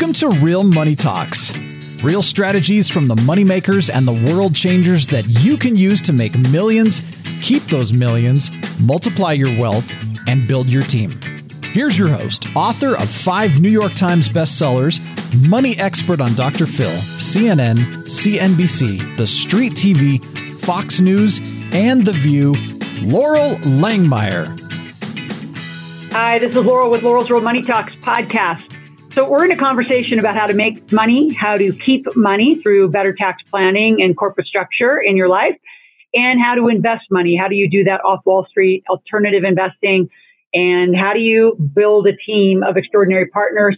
Welcome to Real Money Talks. Real strategies from the moneymakers and the world changers that you can use to make millions, keep those millions, multiply your wealth, and build your team. Here's your host, author of five New York Times bestsellers, money expert on Dr. Phil, CNN, CNBC, The Street TV, Fox News, and The View, Loral Langemeier. Hi, this is Loral with Loral's Real Money Talks podcast. So, we're in a conversation about how to make money, how to keep money through better tax planning and corporate structure in your life, and how to invest money. How do you do that off Wall Street, alternative investing, and how do you build a team of extraordinary partners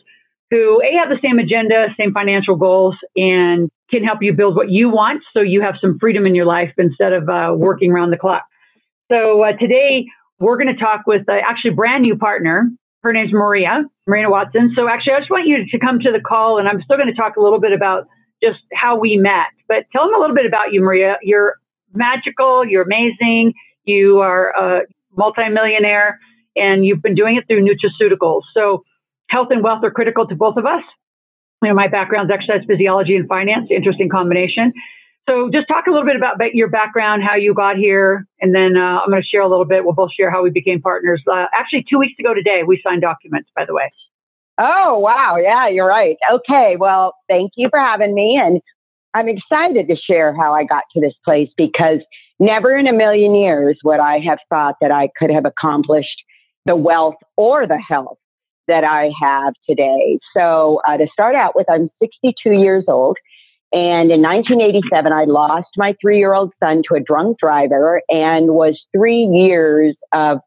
who A, have the same agenda, same financial goals, and can help you build what you want so you have some freedom in your life instead of uh, working around the clock. So, uh, today, we're going to talk with uh, actually brand new partner. Her name's Maria, Marina Watson. So actually, I just want you to come to the call, and I'm still going to talk a little bit about just how we met. But tell them a little bit about you, Maria. You're magical. You're amazing. You are a multimillionaire, and you've been doing it through nutraceuticals. So health and wealth are critical to both of us. You know, my background's exercise physiology and finance. Interesting combination. So just talk a little bit about your background, how you got here, and then uh, I'm going to share a little bit. We'll both share how we became partners. Uh, actually, two weeks ago today, we signed documents, by the way. Oh, wow. Yeah, you're right. Okay. Well, thank you for having me. And I'm excited to share how I got to this place because never in a million years would I have thought that I could have accomplished the wealth or the health that I have today. So, uh, to start out with, I'm 62 years old. And in 1987, I lost my three year old son to a drunk driver and was three years of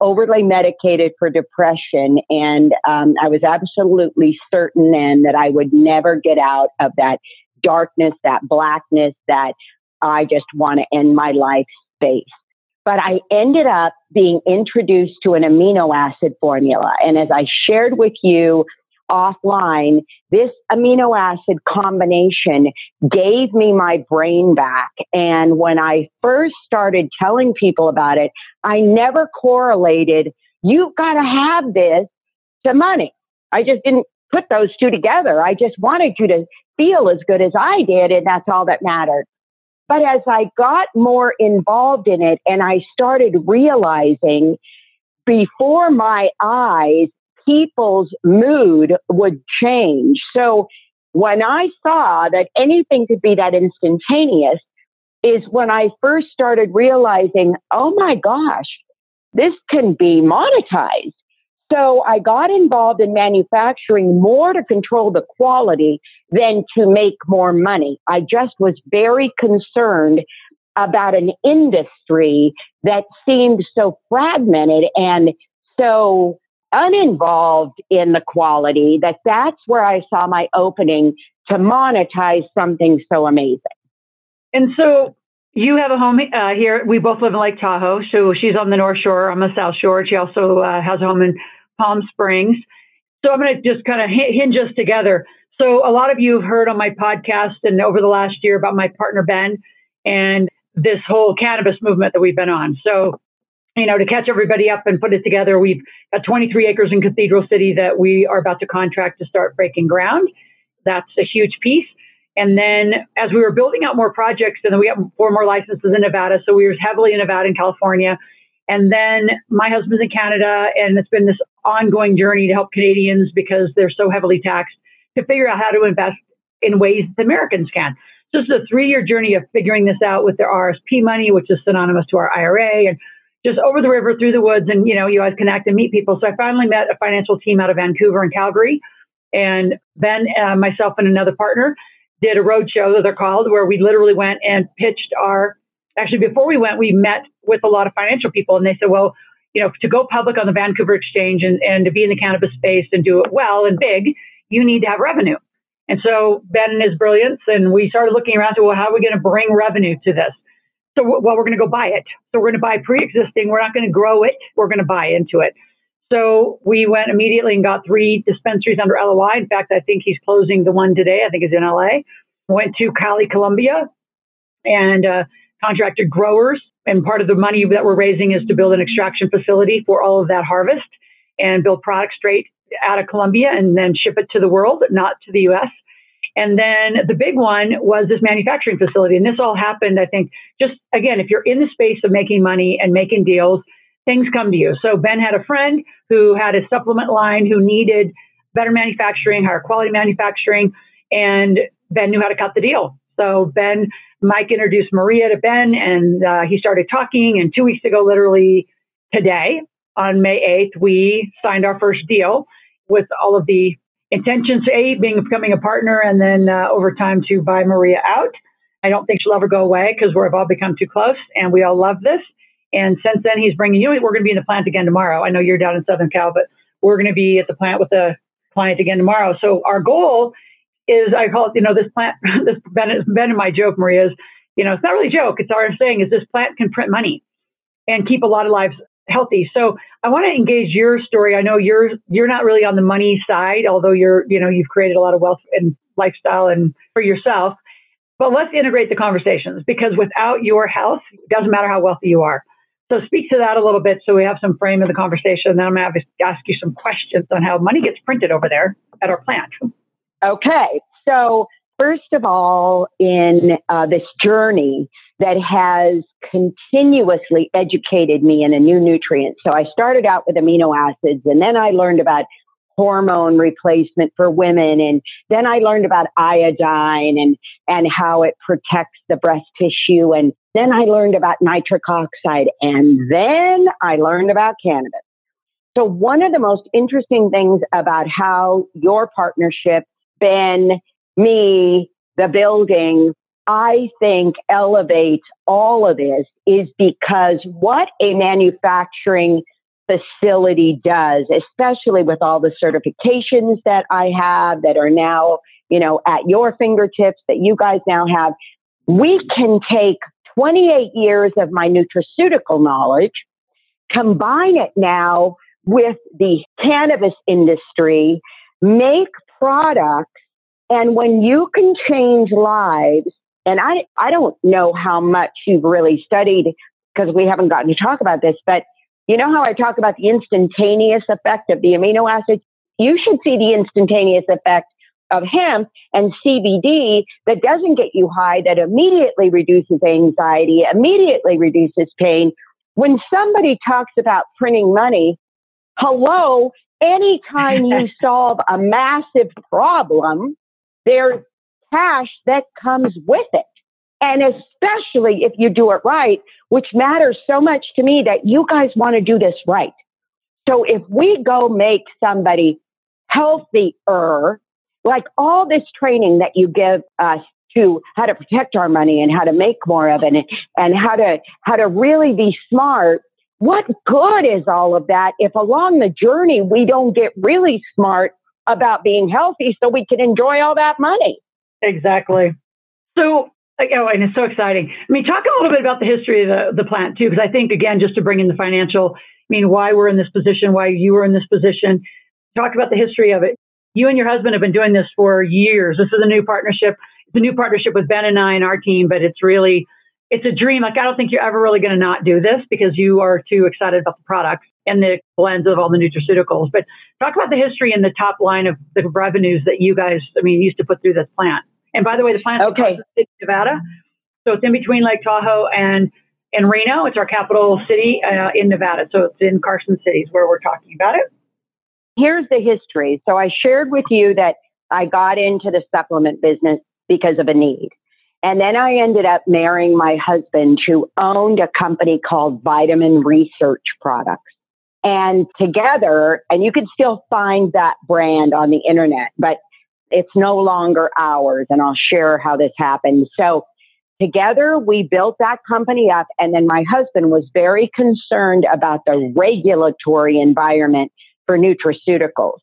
overly medicated for depression. And um, I was absolutely certain then that I would never get out of that darkness, that blackness, that I just want to end my life space. But I ended up being introduced to an amino acid formula. And as I shared with you offline, this amino acid combination gave me my brain back. And when I first started telling people about it, I never correlated, you've got to have this to money. I just didn't put those two together. I just wanted you to feel as good as I did, and that's all that mattered. But as I got more involved in it and I started realizing before my eyes people's mood would change. So when I saw that anything could be that instantaneous is when I first started realizing, oh my gosh, this can be monetized. So I got involved in manufacturing more to control the quality than to make more money. I just was very concerned about an industry that seemed so fragmented and so uninvolved in the quality that that's where I saw my opening to monetize something so amazing. And so you have a home uh, here. We both live in Lake Tahoe. So she's on the North Shore. I'm on the South Shore. She also uh, has a home in Palm Springs. So I'm going to just kind of hinge us together. So a lot of you have heard on my podcast and over the last year about my partner Ben and this whole cannabis movement that we've been on. So you know, to catch everybody up and put it together, we've got 23 acres in Cathedral City that we are about to contract to start breaking ground. That's a huge piece. And then as we were building out more projects, and then we have four more licenses in Nevada. So we were heavily in Nevada and California. And then my husband's in Canada, and it's been this ongoing journey to help Canadians because they're so heavily taxed to figure out how to invest in ways that Americans can. So this is a three year journey of figuring this out with their RSP money, which is synonymous to our IRA, and just over the river through the woods and you know you guys connect and meet people. So i finally met a financial team out of vancouver and calgary and then uh, myself and another partner did a road show that they're called where we literally went and pitched our actually before we went we met with a lot of financial people and they said well you know to go public on the vancouver exchange and, and to be in the cannabis space and do it well and big you need to have revenue. And so ben and his brilliance and we started looking around to well how are we going to bring revenue to this so, well, we're going to go buy it. So, we're going to buy pre existing. We're not going to grow it. We're going to buy into it. So, we went immediately and got three dispensaries under LOI. In fact, I think he's closing the one today. I think it's in LA. Went to Cali, Colombia, and uh, contracted growers. And part of the money that we're raising is to build an extraction facility for all of that harvest and build product straight out of Colombia and then ship it to the world, not to the US. And then the big one was this manufacturing facility. And this all happened, I think, just again, if you're in the space of making money and making deals, things come to you. So Ben had a friend who had a supplement line who needed better manufacturing, higher quality manufacturing, and Ben knew how to cut the deal. So Ben, Mike introduced Maria to Ben, and uh, he started talking. And two weeks ago, literally today, on May 8th, we signed our first deal with all of the intentions, A, being becoming a partner, and then uh, over time to buy Maria out. I don't think she'll ever go away because we've all become too close, and we all love this. And since then, he's bringing you. We're going to be in the plant again tomorrow. I know you're down in Southern Cal, but we're going to be at the plant with the client again tomorrow. So our goal is, I call it, you know, this plant. This Ben, ben and my joke, Maria, is, you know, it's not really a joke. It's our saying is this plant can print money and keep a lot of lives healthy. So I want to engage your story. I know you're you're not really on the money side, although you're you know you've created a lot of wealth and lifestyle and for yourself. But let's integrate the conversations because without your health, it doesn't matter how wealthy you are. So speak to that a little bit so we have some frame of the conversation. Then I'm going to ask you some questions on how money gets printed over there at our plant. Okay. So first of all, in uh, this journey that has continuously educated me in a new nutrient. So I started out with amino acids and then I learned about hormone replacement for women. And then I learned about iodine and, and how it protects the breast tissue. And then I learned about nitric oxide. And then I learned about cannabis. So one of the most interesting things about how your partnership, Ben, me, the building, I think elevates all of this is because what a manufacturing facility does, especially with all the certifications that I have that are now, you know, at your fingertips that you guys now have, we can take 28 years of my nutraceutical knowledge, combine it now with the cannabis industry, make products and when you can change lives, and I, I don't know how much you've really studied because we haven't gotten to talk about this, but you know how I talk about the instantaneous effect of the amino acids? You should see the instantaneous effect of hemp and CBD that doesn't get you high, that immediately reduces anxiety, immediately reduces pain. When somebody talks about printing money, hello, anytime you solve a massive problem, there's cash that comes with it. And especially if you do it right, which matters so much to me that you guys want to do this right. So if we go make somebody healthier, like all this training that you give us to how to protect our money and how to make more of it and, how to, how to really be smart. What good is all of that if along the journey we don't get really smart about being healthy so we can enjoy all that money. Exactly. So, oh, and it's so exciting. I mean, talk a little bit about the history of the, the plant too, because I think again, just to bring in the financial, I mean, why we're in this position, why you were in this position. Talk about the history of it. You and your husband have been doing this for years. This is a new partnership. It's a new partnership with Ben and I and our team, but it's really, it's a dream. Like, I don't think you're ever really going to not do this because you are too excited about the products and the blends of all the nutraceuticals. But talk about the history and the top line of the revenues that you guys, I mean, used to put through this plant. And by the way, the plant okay. in Nevada, so it's in between Lake Tahoe and and Reno. It's our capital city uh, in Nevada, so it's in Carson Cities where we're talking about it. Here's the history. So I shared with you that I got into the supplement business because of a need. And then I ended up marrying my husband who owned a company called Vitamin Research Products. And together, and you can still find that brand on the internet, but it's no longer ours. And I'll share how this happened. So together we built that company up. And then my husband was very concerned about the regulatory environment for nutraceuticals.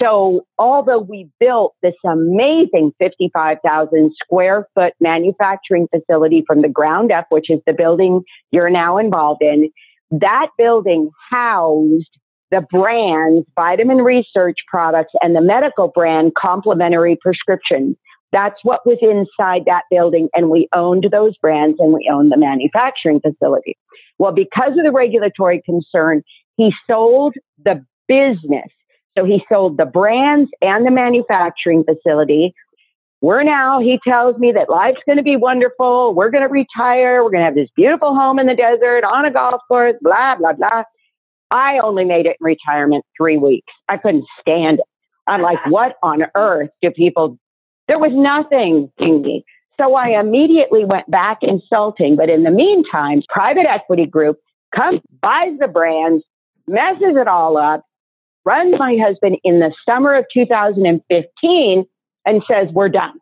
So although we built this amazing 55,000 square foot manufacturing facility from the ground up, which is the building you're now involved in, that building housed the brands, vitamin research products, and the medical brand complementary prescriptions. That's what was inside that building. And we owned those brands and we owned the manufacturing facility. Well, because of the regulatory concern, he sold the business. So he sold the brands and the manufacturing facility. We're now, he tells me that life's going to be wonderful. We're going to retire. We're going to have this beautiful home in the desert on a golf course, blah, blah, blah. I only made it in retirement three weeks. I couldn't stand it. I'm like, what on earth do people? There was nothing in me. So I immediately went back insulting. But in the meantime, private equity group comes, buys the brands, messes it all up, runs my husband in the summer of 2015 and says, we're done.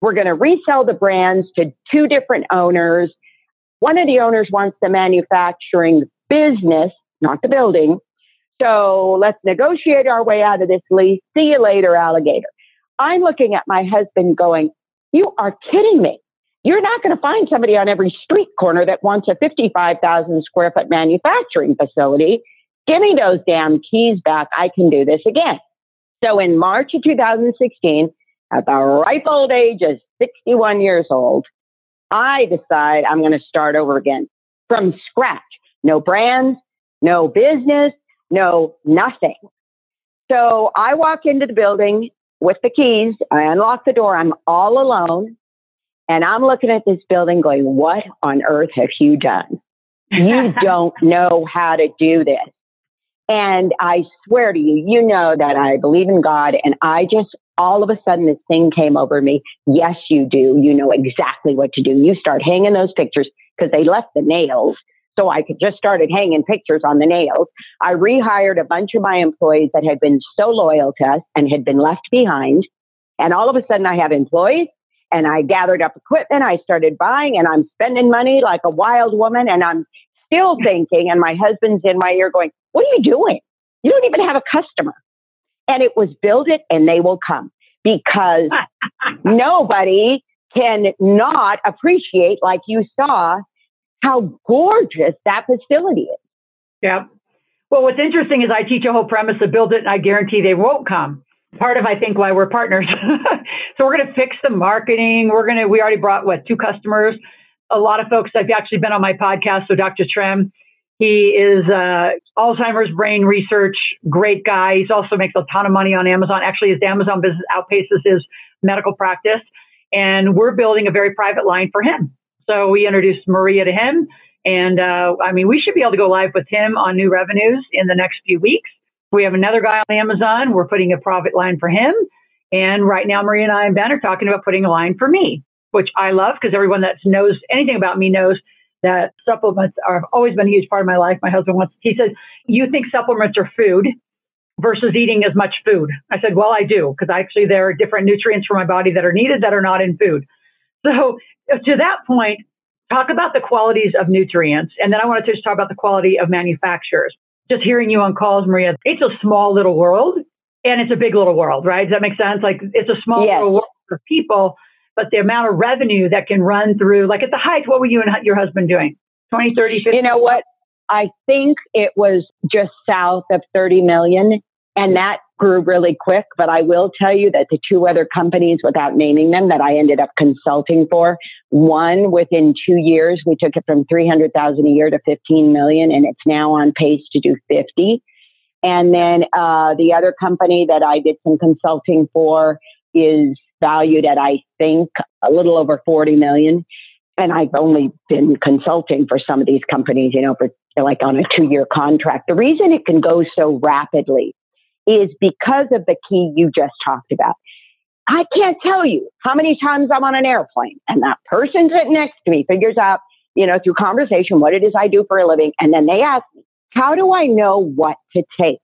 We're going to resell the brands to two different owners. One of the owners wants the manufacturing business, not the building. So let's negotiate our way out of this lease. See you later, alligator. I'm looking at my husband going, you are kidding me. You're not going to find somebody on every street corner that wants a 55,000 square foot manufacturing facility. Give me those damn keys back. I can do this again. So in March of 2016, at the ripe old age of 61 years old, I decide I'm going to start over again from scratch. No brands, no business, no nothing. So I walk into the building with the keys. I unlock the door. I'm all alone. And I'm looking at this building going, what on earth have you done? You don't know how to do this. And I swear to you, you know that I believe in God. And I just, all of a sudden, this thing came over me. Yes, you do. You know exactly what to do. You start hanging those pictures because they left the nails. So I could just started hanging pictures on the nails. I rehired a bunch of my employees that had been so loyal to us and had been left behind. And all of a sudden I have employees and I gathered up equipment. I started buying and I'm spending money like a wild woman. And I'm still thinking, and my husband's in my ear going, what are you doing? You don't even have a customer. And it was build it and they will come because nobody can not appreciate, like you saw, how gorgeous that facility is. Yeah. Well, what's interesting is I teach a whole premise to build it and I guarantee they won't come. Part of, I think, why we're partners. so we're going to fix the marketing. We're going to, we already brought what, two customers. A lot of folks have actually been on my podcast. So Dr. Trem, he is uh, Alzheimer's brain research, great guy. He's also makes a ton of money on Amazon. Actually, his Amazon business outpaces his medical practice. And we're building a very private line for him. So we introduced Maria to him. And uh, I mean, we should be able to go live with him on new revenues in the next few weeks. We have another guy on Amazon. We're putting a profit line for him. And right now, Maria and I and Ben are talking about putting a line for me, which I love because everyone that knows anything about me knows that supplements are, have always been a huge part of my life. My husband wants, he says, you think supplements are food versus eating as much food. I said, well, I do because actually there are different nutrients for my body that are needed that are not in food. So to that point, talk about the qualities of nutrients. And then I want to just talk about the quality of manufacturers. Just hearing you on calls, Maria, it's a small little world and it's a big little world, right? Does that make sense? Like it's a small yes. little world of people, but the amount of revenue that can run through, like at the height, what were you and your husband doing? 20, 30, 50? You know what? I think it was just south of 30 million. And that grew really quick. But I will tell you that the two other companies, without naming them, that I ended up consulting for, one within two years, we took it from 300,000 a year to 15 million and it's now on pace to do 50. And then, uh, the other company that I did some consulting for is valued at, I think, a little over 40 million. And I've only been consulting for some of these companies, you know, for like on a two year contract. The reason it can go so rapidly is because of the key you just talked about. I can't tell you how many times I'm on an airplane and that person sitting next to me figures out, you know, through conversation what it is I do for a living. And then they ask me, how do I know what to take?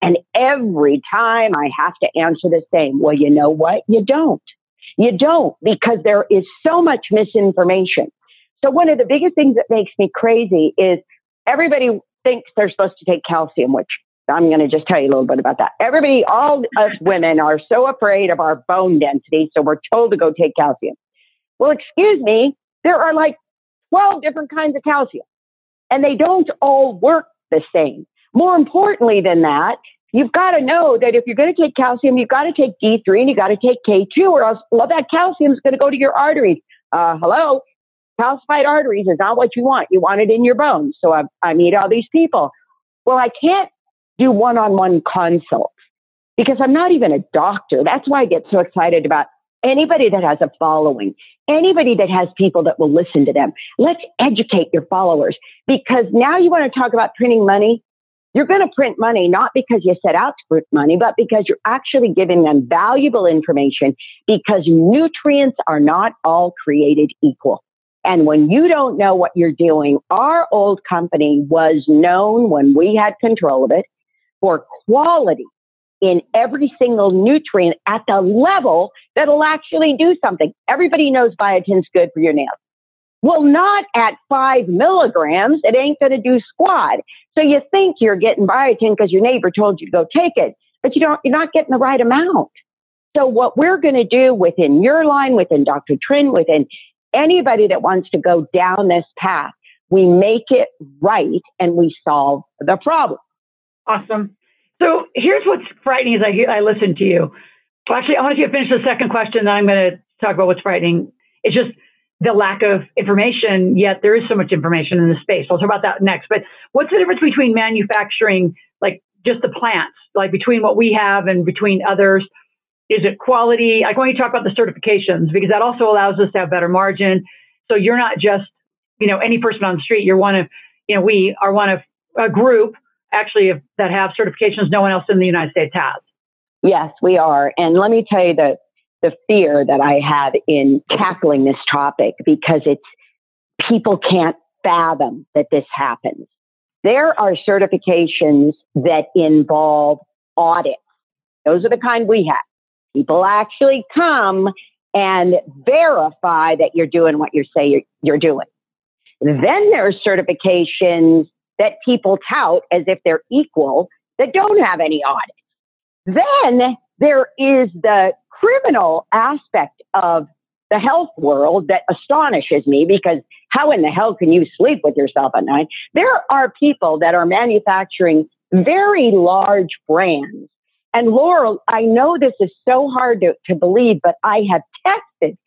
And every time I have to answer the same, well, you know what? You don't. You don't because there is so much misinformation. So one of the biggest things that makes me crazy is everybody thinks they're supposed to take calcium, which I'm going to just tell you a little bit about that. Everybody, all us women are so afraid of our bone density, so we're told to go take calcium. Well, excuse me, there are like 12 different kinds of calcium, and they don't all work the same. More importantly than that, you've got to know that if you're going to take calcium, you've got to take D3 and you've got to take K2, or else all that calcium is going to go to your arteries. Uh, hello? Calcified arteries is not what you want. You want it in your bones. So I, I meet all these people. Well, I can't do one on one consults because I'm not even a doctor. That's why I get so excited about anybody that has a following, anybody that has people that will listen to them. Let's educate your followers because now you want to talk about printing money. You're going to print money not because you set out to print money, but because you're actually giving them valuable information because nutrients are not all created equal. And when you don't know what you're doing, our old company was known when we had control of it for quality in every single nutrient at the level that'll actually do something. Everybody knows biotin's good for your nails. Well, not at five milligrams. It ain't going to do squat. So you think you're getting biotin because your neighbor told you to go take it, but you don't, you're not getting the right amount. So what we're going to do within your line, within Dr. Trin, within anybody that wants to go down this path, we make it right and we solve the problem. Awesome. So here's what's frightening as I, I listen to you. Well, actually, I want you to finish the second question, then I'm going to talk about what's frightening. It's just the lack of information, yet there is so much information in the space. I'll talk about that next. But what's the difference between manufacturing, like just the plants, like between what we have and between others? Is it quality? I want you to talk about the certifications because that also allows us to have better margin. So you're not just, you know, any person on the street. You're one of, you know, we are one of a group actually that have certifications no one else in the United States has. Yes, we are. And let me tell you the the fear that I have in tackling this topic because it's people can't fathom that this happens. There are certifications that involve audits. Those are the kind we have. People actually come and verify that you're doing what you say you're, you're doing. Then there are certifications that people tout as if they're equal that don't have any audit. Then there is the criminal aspect of the health world that astonishes me because how in the hell can you sleep with yourself at night? There are people that are manufacturing very large brands. And Loral, I know this is so hard to, to believe, but I have tested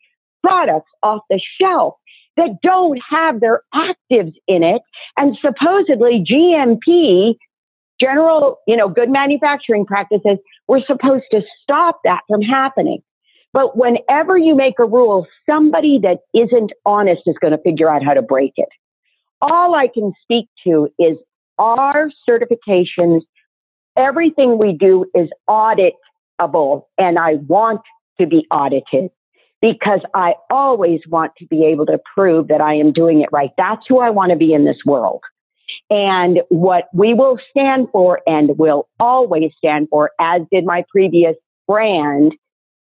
products off the shelf that don't have their actives in it. And supposedly GMP, general, you know, good manufacturing practices, were supposed to stop that from happening. But whenever you make a rule, somebody that isn't honest is going to figure out how to break it. All I can speak to is our certifications. Everything we do is auditable and I want to be audited because I always want to be able to prove that I am doing it right. That's who I want to be in this world. And what we will stand for and will always stand for, as did my previous brand,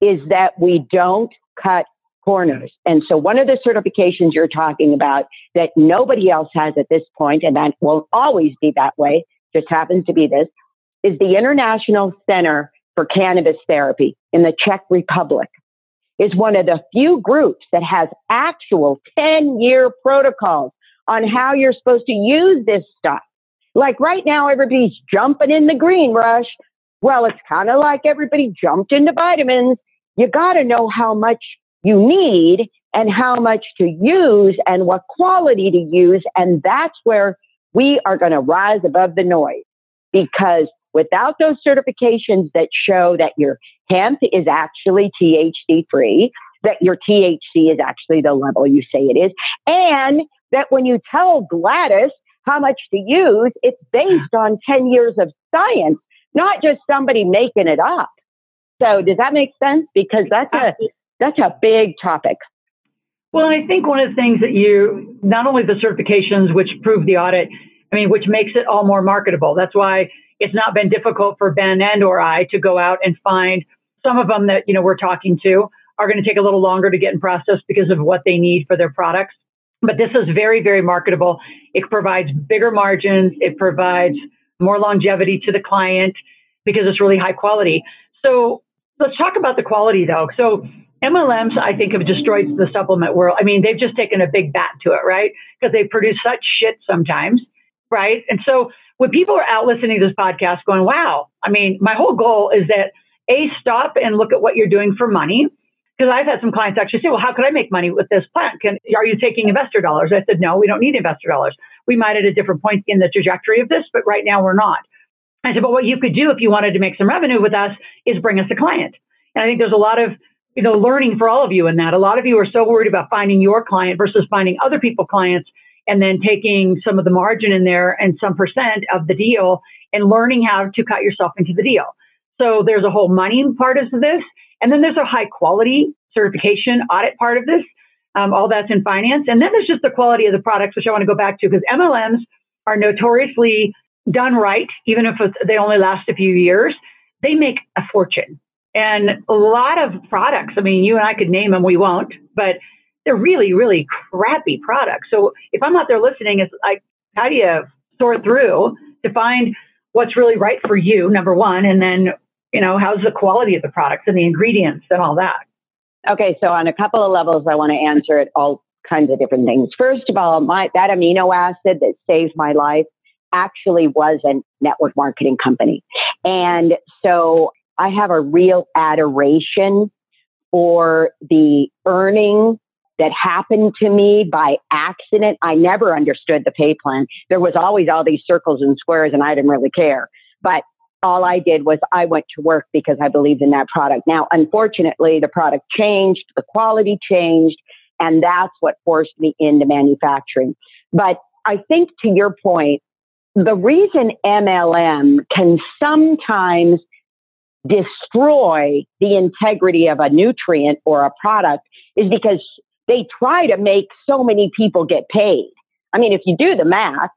is that we don't cut corners. And so one of the certifications you're talking about that nobody else has at this point, and that will always be that way, just happens to be this, is the International Center for Cannabis Therapy in the Czech Republic is one of the few groups that has actual 10 year protocols on how you're supposed to use this stuff. Like right now, everybody's jumping in the green rush. Well, it's kind of like everybody jumped into vitamins. You got to know how much you need and how much to use and what quality to use. And that's where we are going to rise above the noise because without those certifications that show that your hemp is actually THC free, that your THC is actually the level you say it is, and that when you tell Gladys how much to use, it's based on 10 years of science, not just somebody making it up. So does that make sense? Because that's a, that's a big topic. Well, I think one of the things that you, not only the certifications, which prove the audit, I mean, which makes it all more marketable. That's why it's not been difficult for Ben and or I to go out and find some of them that, you know, we're talking to are going to take a little longer to get in process because of what they need for their products. But this is very, very marketable. It provides bigger margins. It provides more longevity to the client because it's really high quality. So let's talk about the quality though. So MLMs, I think, have destroyed the supplement world. I mean, they've just taken a big bat to it, right? Because they produce such shit sometimes, right? And so when people are out listening to this podcast going, wow, I mean, my whole goal is that A, stop and look at what you're doing for money. Because I've had some clients actually say, well, how could I make money with this plant? Can, are you taking investor dollars? I said, no, we don't need investor dollars. We might at a different point in the trajectory of this, but right now we're not. I said, but what you could do if you wanted to make some revenue with us is bring us a client. And I think there's a lot of you know learning for all of you in that. A lot of you are so worried about finding your client versus finding other people clients and then taking some of the margin in there and some percent of the deal and learning how to cut yourself into the deal. So there's a whole money part of this. And then there's a high quality certification audit part of this. Um, all that's in finance. And then there's just the quality of the products, which I want to go back to because MLMs are notoriously done right, even if they only last a few years, they make a fortune. And a lot of products, I mean, you and I could name them, we won't, but they're really, really crappy products. So if I'm out there listening, it's like, how do you sort through to find what's really right for you, number one, and then, you know, how's the quality of the products and the ingredients and all that? Okay, so on a couple of levels, I want to answer it all kinds of different things. First of all, my that amino acid that saved my life actually was a network marketing company. And so I have a real adoration for the earning that happened to me by accident. I never understood the pay plan. There was always all these circles and squares and I didn't really care. But all I did was I went to work because I believed in that product. Now, unfortunately, the product changed, the quality changed, and that's what forced me into manufacturing. But I think to your point, the reason MLM can sometimes destroy the integrity of a nutrient or a product is because they try to make so many people get paid. I mean, if you do the math,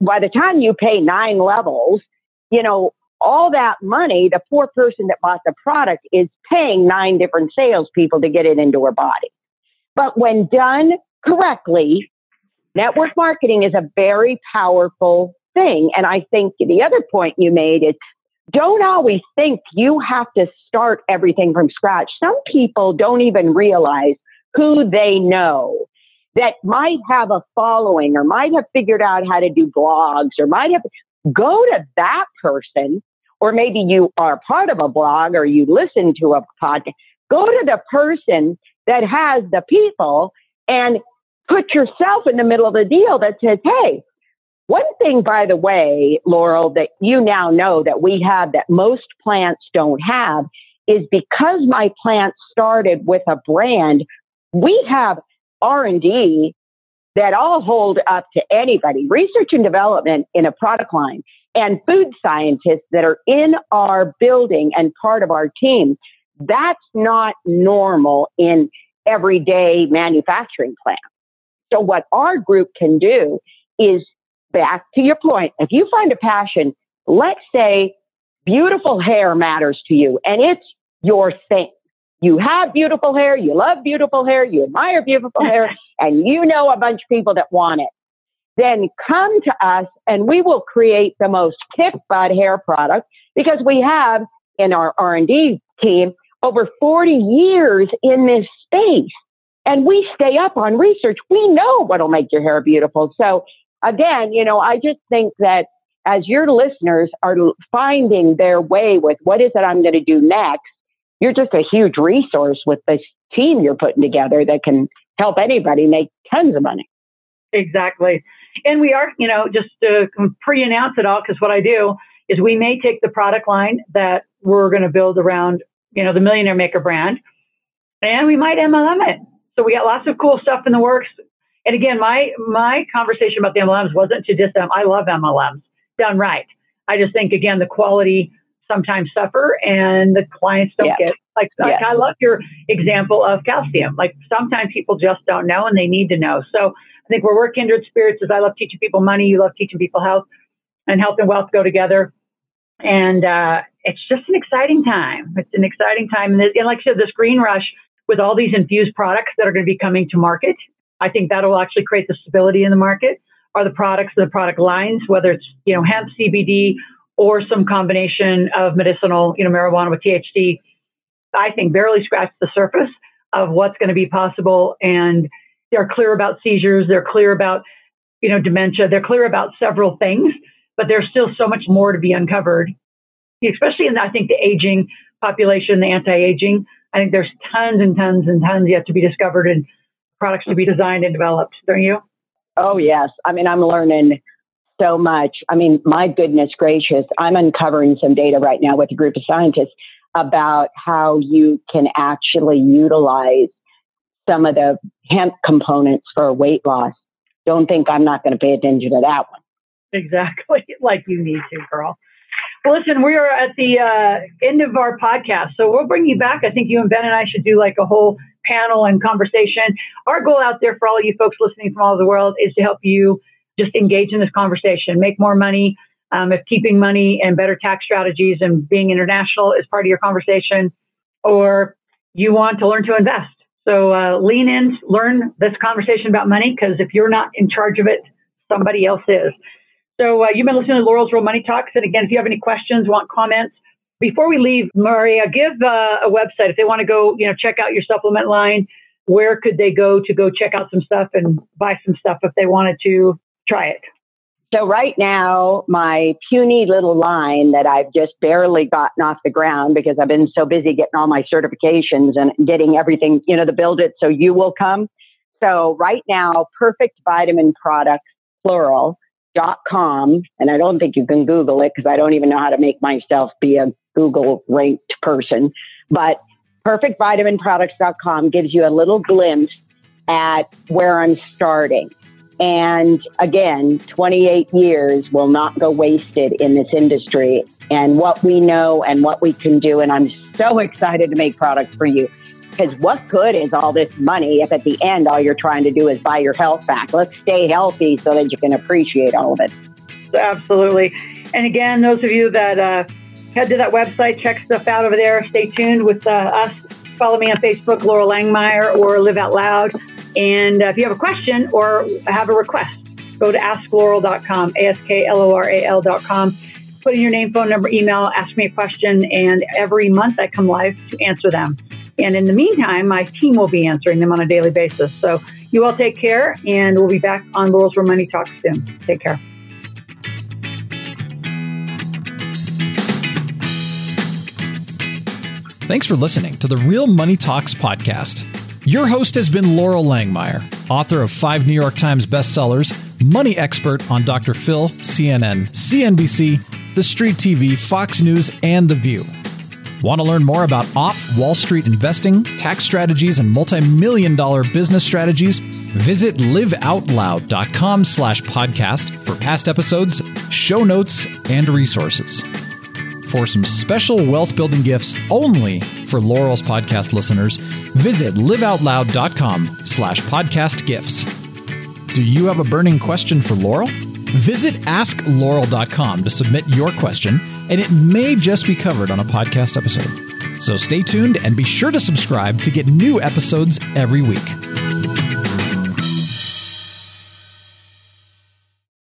by the time you pay nine levels, you know, all that money, the poor person that bought the product is paying nine different salespeople to get it into her body. But when done correctly, network marketing is a very powerful thing. And I think the other point you made is don't always think you have to start everything from scratch. Some people don't even realize who they know that might have a following or might have figured out how to do blogs or might have go to that person or maybe you are part of a blog or you listen to a podcast go to the person that has the people and put yourself in the middle of the deal that says hey one thing, by the way, Loral, that you now know that we have that most plants don't have is because my plant started with a brand, we have R&D that all hold up to anybody, research and development in a product line and food scientists that are in our building and part of our team. That's not normal in everyday manufacturing plants. So what our group can do is back to your point, if you find a passion, let's say beautiful hair matters to you and it's your thing. You have beautiful hair, you love beautiful hair, you admire beautiful hair, and you know a bunch of people that want it. Then come to us and we will create the most kick butt hair product because we have in our R&D team over 40 years in this space. And we stay up on research. We know what'll make your hair beautiful. So again, you know, I just think that as your listeners are finding their way with what is it I'm going to do next, you're just a huge resource with this team you're putting together that can help anybody make tons of money. Exactly. And we are, you know, just to pre announce it all, because what I do is we may take the product line that we're going to build around, you know, the Millionaire Maker brand, and we might MLM it. So we got lots of cool stuff in the works. And again, my my conversation about the MLMs wasn't to diss them. I love MLMs done right. I just think again the quality sometimes suffer and the clients don't yeah. get like, yeah. like I love your example of calcium. Like sometimes people just don't know and they need to know. So I think we're we're kindred spirits as I love teaching people money, you love teaching people health and health and wealth go together. And uh, it's just an exciting time. It's an exciting time. And, and like I said, this green rush with all these infused products that are going to be coming to market I think that will actually create the stability in the market. Are the products, the product lines, whether it's you know hemp, CBD, or some combination of medicinal, you know, marijuana with THC, I think barely scratched the surface of what's going to be possible. And they're clear about seizures. They're clear about, you know, dementia. They're clear about several things, but there's still so much more to be uncovered, especially in, I think, the aging population, the anti-aging. I think there's tons and tons and tons yet to be discovered. And products to be designed and developed, don't you? Oh, yes. I mean, I'm learning so much. I mean, my goodness gracious, I'm uncovering some data right now with a group of scientists about how you can actually utilize some of the hemp components for weight loss. Don't think I'm not going to pay attention to that one. Exactly, like you need to, girl. Well, listen, we are at the uh, end of our podcast, so we'll bring you back. I think you and Ben and I should do like a whole panel and conversation. Our goal out there for all you folks listening from all over the world is to help you just engage in this conversation, make more money. Um, if keeping money and better tax strategies and being international is part of your conversation, or you want to learn to invest. So uh, lean in, learn this conversation about money because if you're not in charge of it, somebody else is. So uh, you've been listening to Loral's Real Money Talks. And again, if you have any questions, want comments, before we leave, Maria, give uh, a website if they want to go, you know, check out your supplement line. Where could they go to go check out some stuff and buy some stuff if they wanted to try it? So right now, my puny little line that I've just barely gotten off the ground because I've been so busy getting all my certifications and getting everything, you know, to build it so you will come. So right now, perfect vitamin products, plural, dot com. And I don't think you can Google it because I don't even know how to make myself be a Google ranked person. But perfectvitaminproducts.com gives you a little glimpse at where I'm starting. And again, 28 years will not go wasted in this industry and what we know and what we can do. And I'm so excited to make products for you because what good is all this money if at the end all you're trying to do is buy your health back? Let's stay healthy so that you can appreciate all of it. Absolutely. And again, those of you that uh, head to that website, check stuff out over there. Stay tuned with uh, us. Follow me on Facebook, Loral Langemeier, or Live Out Loud. And uh, if you have a question or have a request, go to askloral.com, A-S-K-L-O-R-A-L.com. Put in your name, phone number, email, ask me a question, and every month I come live to answer them. And in the meantime, my team will be answering them on a daily basis. So you all take care, and we'll be back on Loral's Real Money Talk soon. Take care. Thanks for listening to the Real Money Talks podcast. Your host has been Loral Langemeier, author of five New York Times bestsellers, money expert on Dr. Phil, CNN, CNBC, The Street TV, Fox News, and The View. Want to learn more about off Wall Street investing, tax strategies, and multi-million dollar business strategies? Visit liveoutloud.com slash podcast for past episodes, show notes, and resources for some special wealth building gifts only for Loral's podcast listeners, visit liveoutloud.com slash podcast gifts. Do you have a burning question for Loral? Visit askloral.com to submit your question, and it may just be covered on a podcast episode. So stay tuned and be sure to subscribe to get new episodes every week.